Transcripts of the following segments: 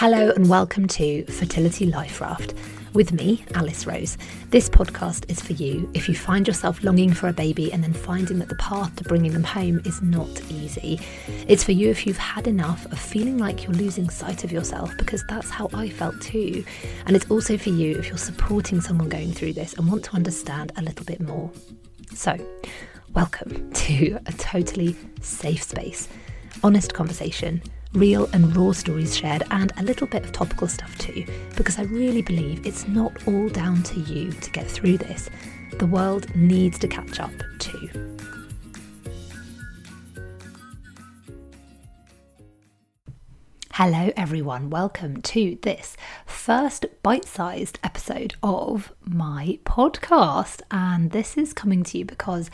Hello and welcome to Fertility Life Raft with me, Alice Rose. This podcast is for you if you find yourself longing for a baby and then finding that the path to bringing them home is not easy. It's for you if you've had enough of feeling like you're losing sight of yourself because that's how I felt too. And it's also for you if you're supporting someone going through this and want to understand a little bit more. So, welcome to a totally safe space, honest conversation real and raw stories shared, and a little bit of topical stuff too, because I really believe it's not all down to you to get through this. The world needs to catch up too. Hello, everyone. Welcome to this first bite sized episode of my podcast. And this is coming to you because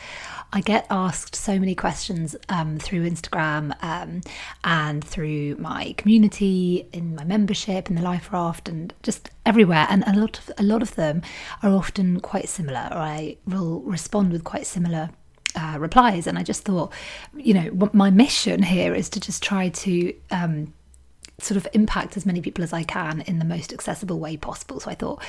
I get asked so many questions um, through Instagram um, and through my community, in my membership, in the Life Raft, and just everywhere. And a lot of, a lot of them are often quite similar, or I will respond with quite similar uh, replies. And I just thought, you know, my mission here is to just try to um, sort of impact as many people as I can in the most accessible way possible. So I thought,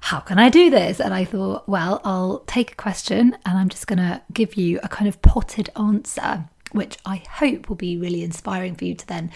how can I do this? And I thought, well, I'll take a question and I'm just going to give you a kind of potted answer, which I hope will be really inspiring for you to then.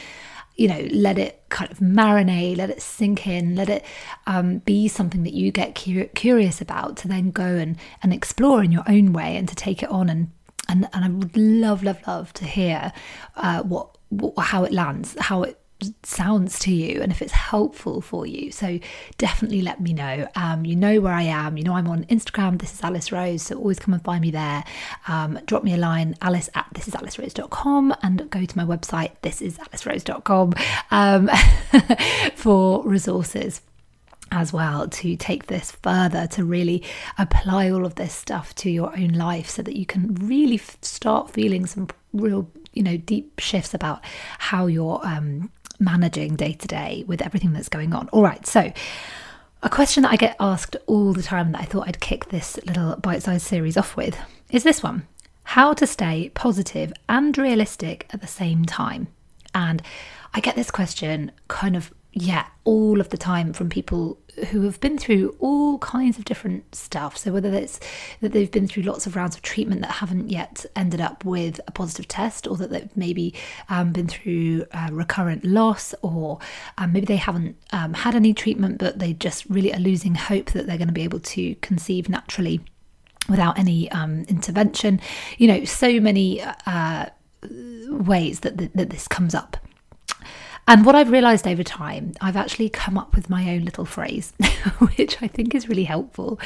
You know, let it kind of marinate, let it sink in, let it um, be something that you get cur- curious about to then go and, and explore in your own way and to take it on and and, and I would love, love, love to hear uh, what, what how it lands, how it sounds to you and if it's helpful for you. So definitely let me know. Um, you know where I am. You know I'm on Instagram. This is Alice Rose. So always come and find me there. Um, drop me a line, alice at thisisalicerose.com and go to my website, thisisalicerose.com um, for resources as well to take this further to really apply all of this stuff to your own life so that you can really f- start feeling some real you know deep shifts about how you're um, managing day to day with everything that's going on. All right, so a question that I get asked all the time that I thought I'd kick this little bite sized series off with is this one How to stay positive and realistic at the same time. And I get this question kind of yeah, all of the time from people who have been through all kinds of different stuff. So whether it's that they've been through lots of rounds of treatment that haven't yet ended up with a positive test, or that they've maybe um, been through uh, recurrent loss, or um, maybe they haven't um, had any treatment, but they just really are losing hope that they're going to be able to conceive naturally without any um, intervention. You know, so many uh, ways that, that, that this comes up. And what I've realized over time, I've actually come up with my own little phrase, which I think is really helpful,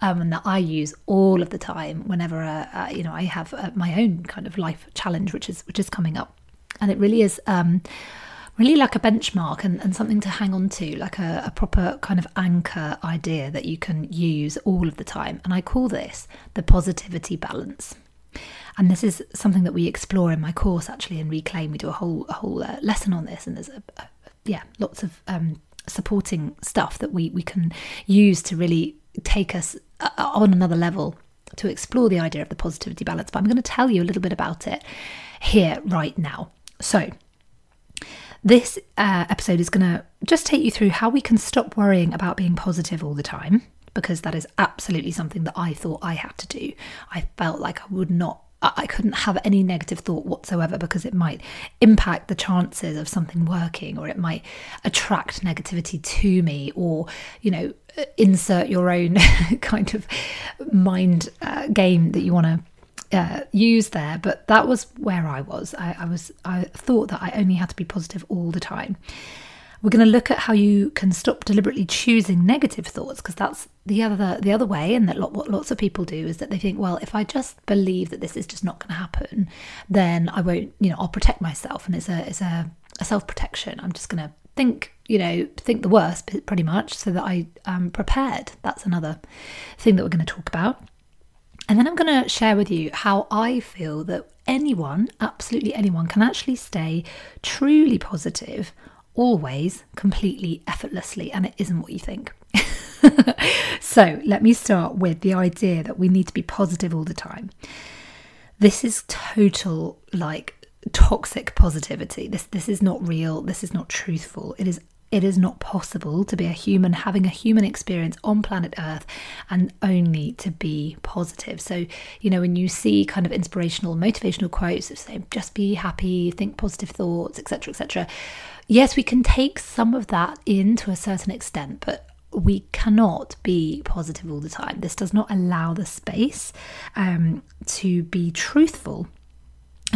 um, and that I use all of the time whenever uh, uh, you know I have uh, my own kind of life challenge, which is which is coming up, and it really is. Um, really like a benchmark and, and something to hang on to, like a, a proper kind of anchor idea that you can use all of the time. And I call this the positivity balance. And this is something that we explore in my course actually in Reclaim. We do a whole a whole uh, lesson on this, and there's a, a yeah lots of um, supporting stuff that we we can use to really take us uh, on another level to explore the idea of the positivity balance. But I'm going to tell you a little bit about it here right now. So. This uh, episode is going to just take you through how we can stop worrying about being positive all the time, because that is absolutely something that I thought I had to do. I felt like I would not I couldn't have any negative thought whatsoever because it might impact the chances of something working or it might attract negativity to me or, you know, insert your own kind of mind uh, game that you want to uh, use there, but that was where I was. I, I, was I thought that I only had to be positive all the time. We're going to look at how you can stop deliberately choosing negative thoughts because that's the other the other way, and that lot, what lots of people do is that they think, well, if I just believe that this is just not going to happen, then I won't, you know, I'll protect myself, and it's a it's a, a self protection. I'm just going to think, you know, think the worst pretty much, so that I am prepared. That's another thing that we're going to talk about. And then I'm going to share with you how I feel that anyone, absolutely anyone, can actually stay truly positive always completely effortlessly, and it isn't what you think. so, let me start with the idea that we need to be positive all the time. This is total like toxic positivity. This this is not real. This is not truthful. It is it is not possible to be a human having a human experience on planet Earth and only to be positive. So, you know, when you see kind of inspirational, motivational quotes that say, just be happy, think positive thoughts, etc., etc., yes, we can take some of that in to a certain extent, but we cannot be positive all the time. This does not allow the space um, to be truthful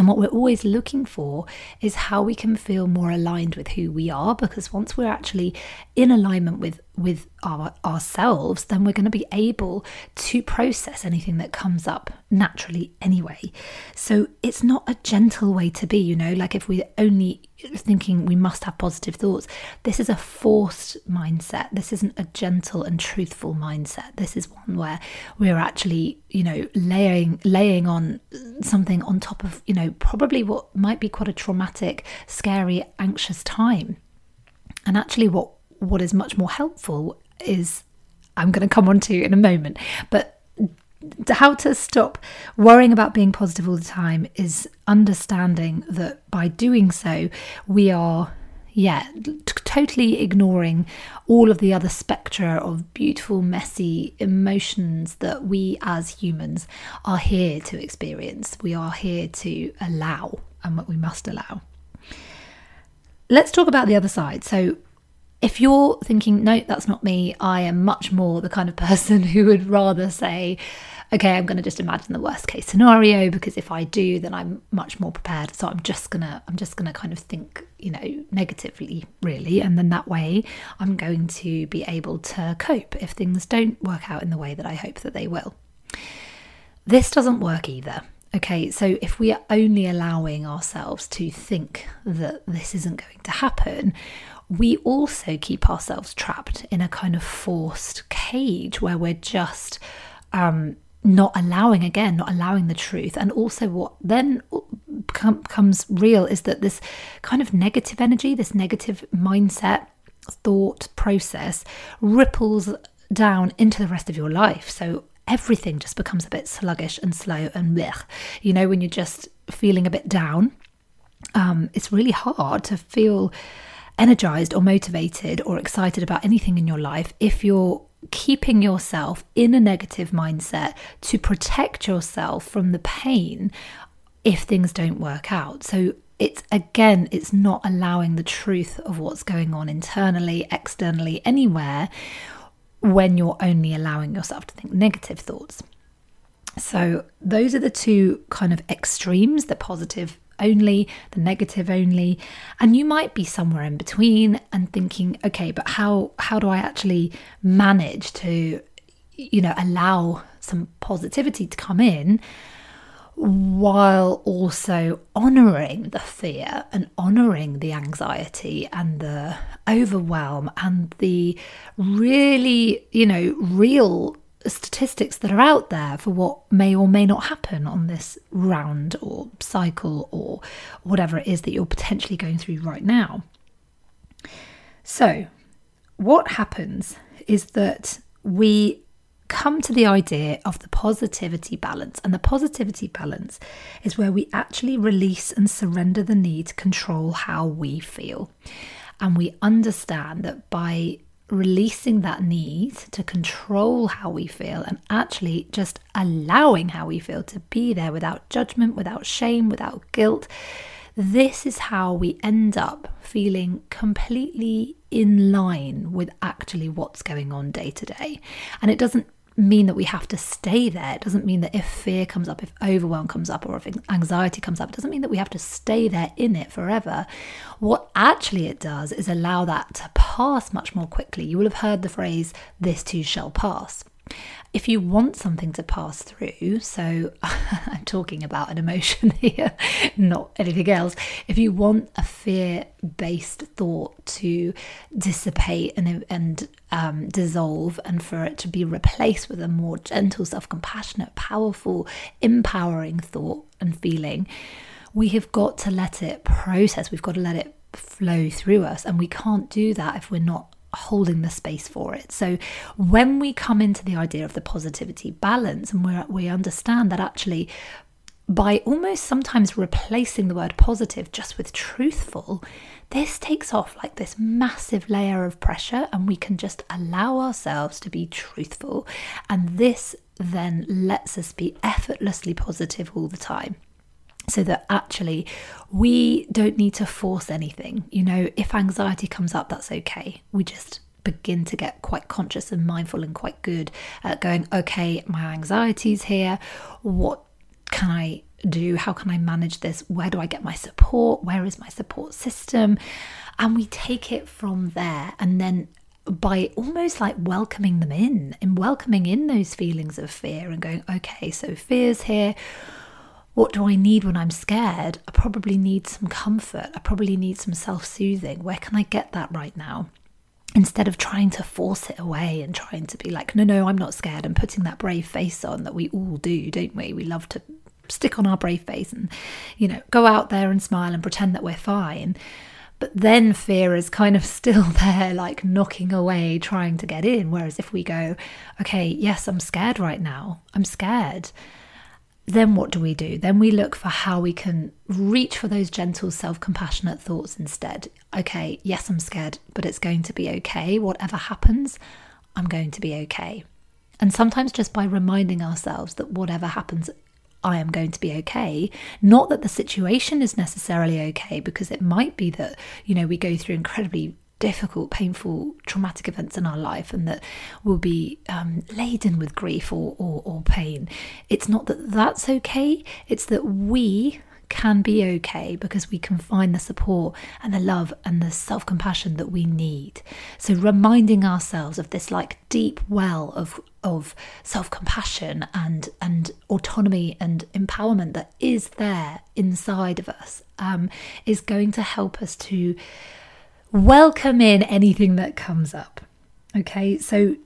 and what we're always looking for is how we can feel more aligned with who we are because once we're actually in alignment with with our ourselves, then we're going to be able to process anything that comes up naturally anyway. So it's not a gentle way to be, you know, like if we're only thinking we must have positive thoughts, this is a forced mindset. This isn't a gentle and truthful mindset. This is one where we're actually, you know, laying laying on something on top of, you know, probably what might be quite a traumatic, scary, anxious time. And actually what what is much more helpful is I'm going to come on to in a moment, but how to stop worrying about being positive all the time is understanding that by doing so, we are, yeah, t- totally ignoring all of the other spectra of beautiful, messy emotions that we as humans are here to experience. We are here to allow and what we must allow. Let's talk about the other side. So, if you're thinking, no, that's not me, I am much more the kind of person who would rather say, okay, I'm going to just imagine the worst case scenario because if I do, then I'm much more prepared. So I'm just going to, I'm just going to kind of think, you know, negatively, really. And then that way I'm going to be able to cope if things don't work out in the way that I hope that they will. This doesn't work either. Okay, so if we are only allowing ourselves to think that this isn't going to happen, we also keep ourselves trapped in a kind of forced cage where we're just um, not allowing, again, not allowing the truth. And also, what then becomes real is that this kind of negative energy, this negative mindset, thought process ripples down into the rest of your life. So everything just becomes a bit sluggish and slow and blech. You know, when you're just feeling a bit down, um, it's really hard to feel energized or motivated or excited about anything in your life if you're keeping yourself in a negative mindset to protect yourself from the pain if things don't work out. So it's again, it's not allowing the truth of what's going on internally, externally, anywhere when you're only allowing yourself to think negative thoughts. So, those are the two kind of extremes the positive only, the negative only, and you might be somewhere in between and thinking, okay, but how how do I actually manage to you know allow some positivity to come in while also honoring the fear and honoring the anxiety and the overwhelm and the really, you know, real statistics that are out there for what may or may not happen on this round or cycle or whatever it is that you're potentially going through right now. So, what happens is that we come to the idea of the positivity balance. And the positivity balance is where we actually release and surrender the need to control how we feel. And we understand that by releasing that need to control how we feel and actually just allowing how we feel to be there without judgment, without shame, without guilt. This is how we end up feeling completely in line with actually what's going on day to day. And it doesn't mean that we have to stay there. It doesn't mean that if fear comes up, if overwhelm comes up, or if anxiety comes up, it doesn't mean that we have to stay there in it forever. What actually it does is allow that to pass much more quickly. You will have heard the phrase, this too shall pass if you want something to pass through, so I'm talking about an emotion here, not anything else. If you want a fear based thought to dissipate and, and um, dissolve, and for it to be replaced with a more gentle, self compassionate, powerful, empowering thought and feeling, we have got to let it process. We've got to let it flow through us. And we can't do that if we're not holding the space for it. So when we come into the idea of the positivity balance and we we understand that actually by almost sometimes replacing the word positive just with truthful, this takes off like this massive layer of pressure, and we can just allow ourselves to be truthful. And this then lets us be effortlessly positive all the time so that actually we don't need to force anything. You know, if anxiety comes up, that's okay. We just begin to get quite conscious and mindful and quite good at going, okay, my anxiety's here. What can I do? How can I manage this? Where do I get my support? Where is my support system? And we take it from there. And then by almost like welcoming them in and welcoming in those feelings of fear and going, okay, so fear's here what do I need when I'm scared? I probably need some comfort. I probably need some self soothing. Where can I get that right now? Instead of trying to force it away and trying to be like, no, no, I'm not scared, and putting that brave face on that we all do, don't we? We love to stick on our brave face and, you know, go out there and smile and pretend that we're fine. But then fear is kind of still there, like knocking away, trying to get in. Whereas if we go, okay, yes, I'm scared right now, I'm scared then what do we do? Then we look for how we can reach for those gentle, self compassionate thoughts instead. Okay, yes, I'm scared, but it's going to be okay. Whatever happens, I'm going to be okay. And sometimes just by reminding ourselves that whatever happens, I am going to be okay. Not that the situation is necessarily okay, because it might be that, you know, we go through incredibly difficult, painful, traumatic events in our life and that will be um, laden with grief or, or, or pain. It's not that that's okay, it's that we can be okay because we can find the support and the love and the self compassion that we need. So, reminding ourselves of this like deep well of, of self compassion and, and autonomy and empowerment that is there inside of us um, is going to help us to welcome in anything that comes up. Okay, so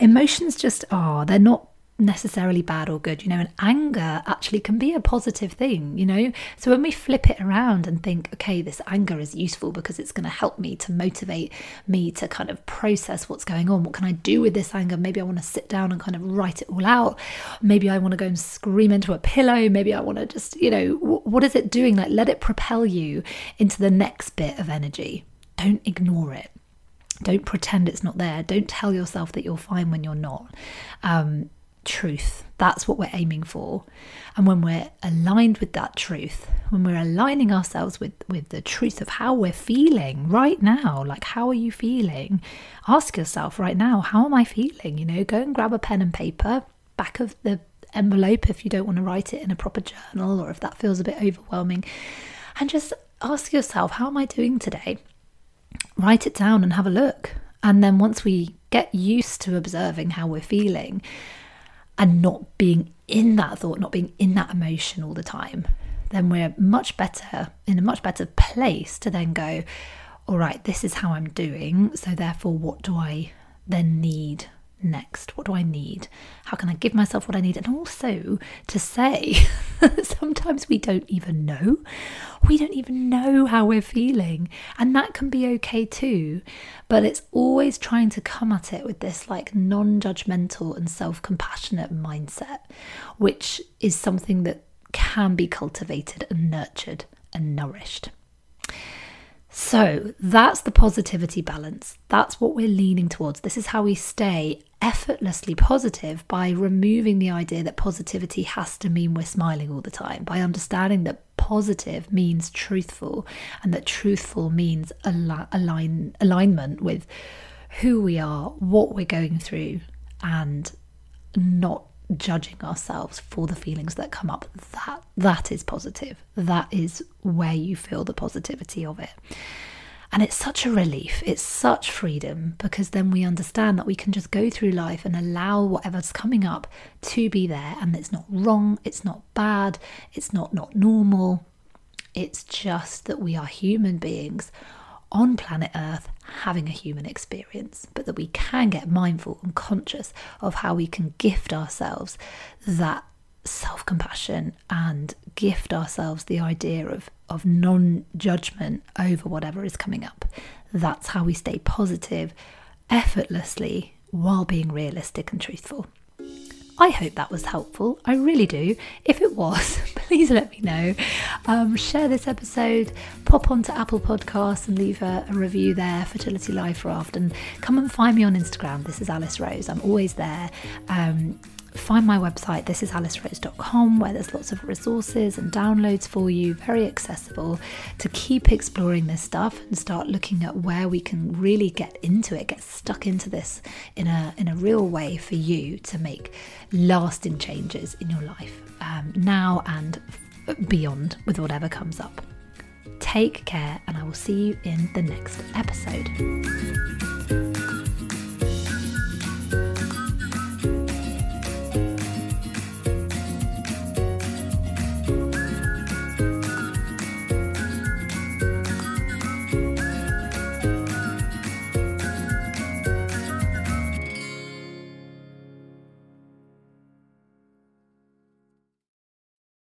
emotions just are, they're not necessarily bad or good, you know, and anger actually can be a positive thing, you know. So when we flip it around and think, okay, this anger is useful because it's going to help me to motivate me to kind of process what's going on. What can I do with this anger? Maybe I want to sit down and kind of write it all out. Maybe I want to go and scream into a pillow. Maybe I want to just, you know, what is it doing? Like, let it propel you into the next bit of energy. Don't ignore it. Don't pretend it's not there. Don't tell yourself that you're fine when you're not. Um, truth. That's what we're aiming for. And when we're aligned with that truth, when we're aligning ourselves with, with the truth of how we're feeling right now, like how are you feeling? Ask yourself right now, how am I feeling? You know, go and grab a pen and paper, back of the envelope if you don't want to write it in a proper journal or if that feels a bit overwhelming. And just ask yourself, how am I doing today? Write it down and have a look. And then once we get used to observing how we're feeling and not being in that thought, not being in that emotion all the time, then we're much better in a much better place to then go, all right, this is how I'm doing. So, therefore, what do I then need next? What do I need? How can I give myself what I need? And also to say, sometimes we don't even know. We don't even know how we're feeling. And that can be okay too. But it's always trying to come at it with this like non judgmental and self compassionate mindset, which is something that can be cultivated and nurtured and nourished. So that's the positivity balance. That's what we're leaning towards. This is how we stay effortlessly positive by removing the idea that positivity has to mean we're smiling all the time, by understanding that positive means truthful and that truthful means align, alignment with who we are, what we're going through, and not judging ourselves for the feelings that come up. That that is positive. That is where you feel the positivity of it and it's such a relief it's such freedom because then we understand that we can just go through life and allow whatever's coming up to be there and it's not wrong it's not bad it's not not normal. It's just that we are human beings on planet Earth having a human experience, but that we can get mindful and conscious of how we can gift ourselves that self compassion and gift ourselves the idea of, of non judgment over whatever is coming up. That's how we stay positive effortlessly while being realistic and truthful. I hope that was helpful. I really do. If it was, please let me know. Um, share this episode, pop onto Apple Podcasts and leave a, a, review there, Fertility Life Raft, and come and find me on Instagram. This is Alice Rose. I'm always there. Um, find my website, thisisalicerose.com, where there's lots of resources and downloads for you, very accessible to keep exploring this stuff and start looking at where we can really get into it, get stuck into this in a in a real way for you to make lasting changes in your life um, now and beyond with whatever comes up. Take care, and I will see you in the next episode.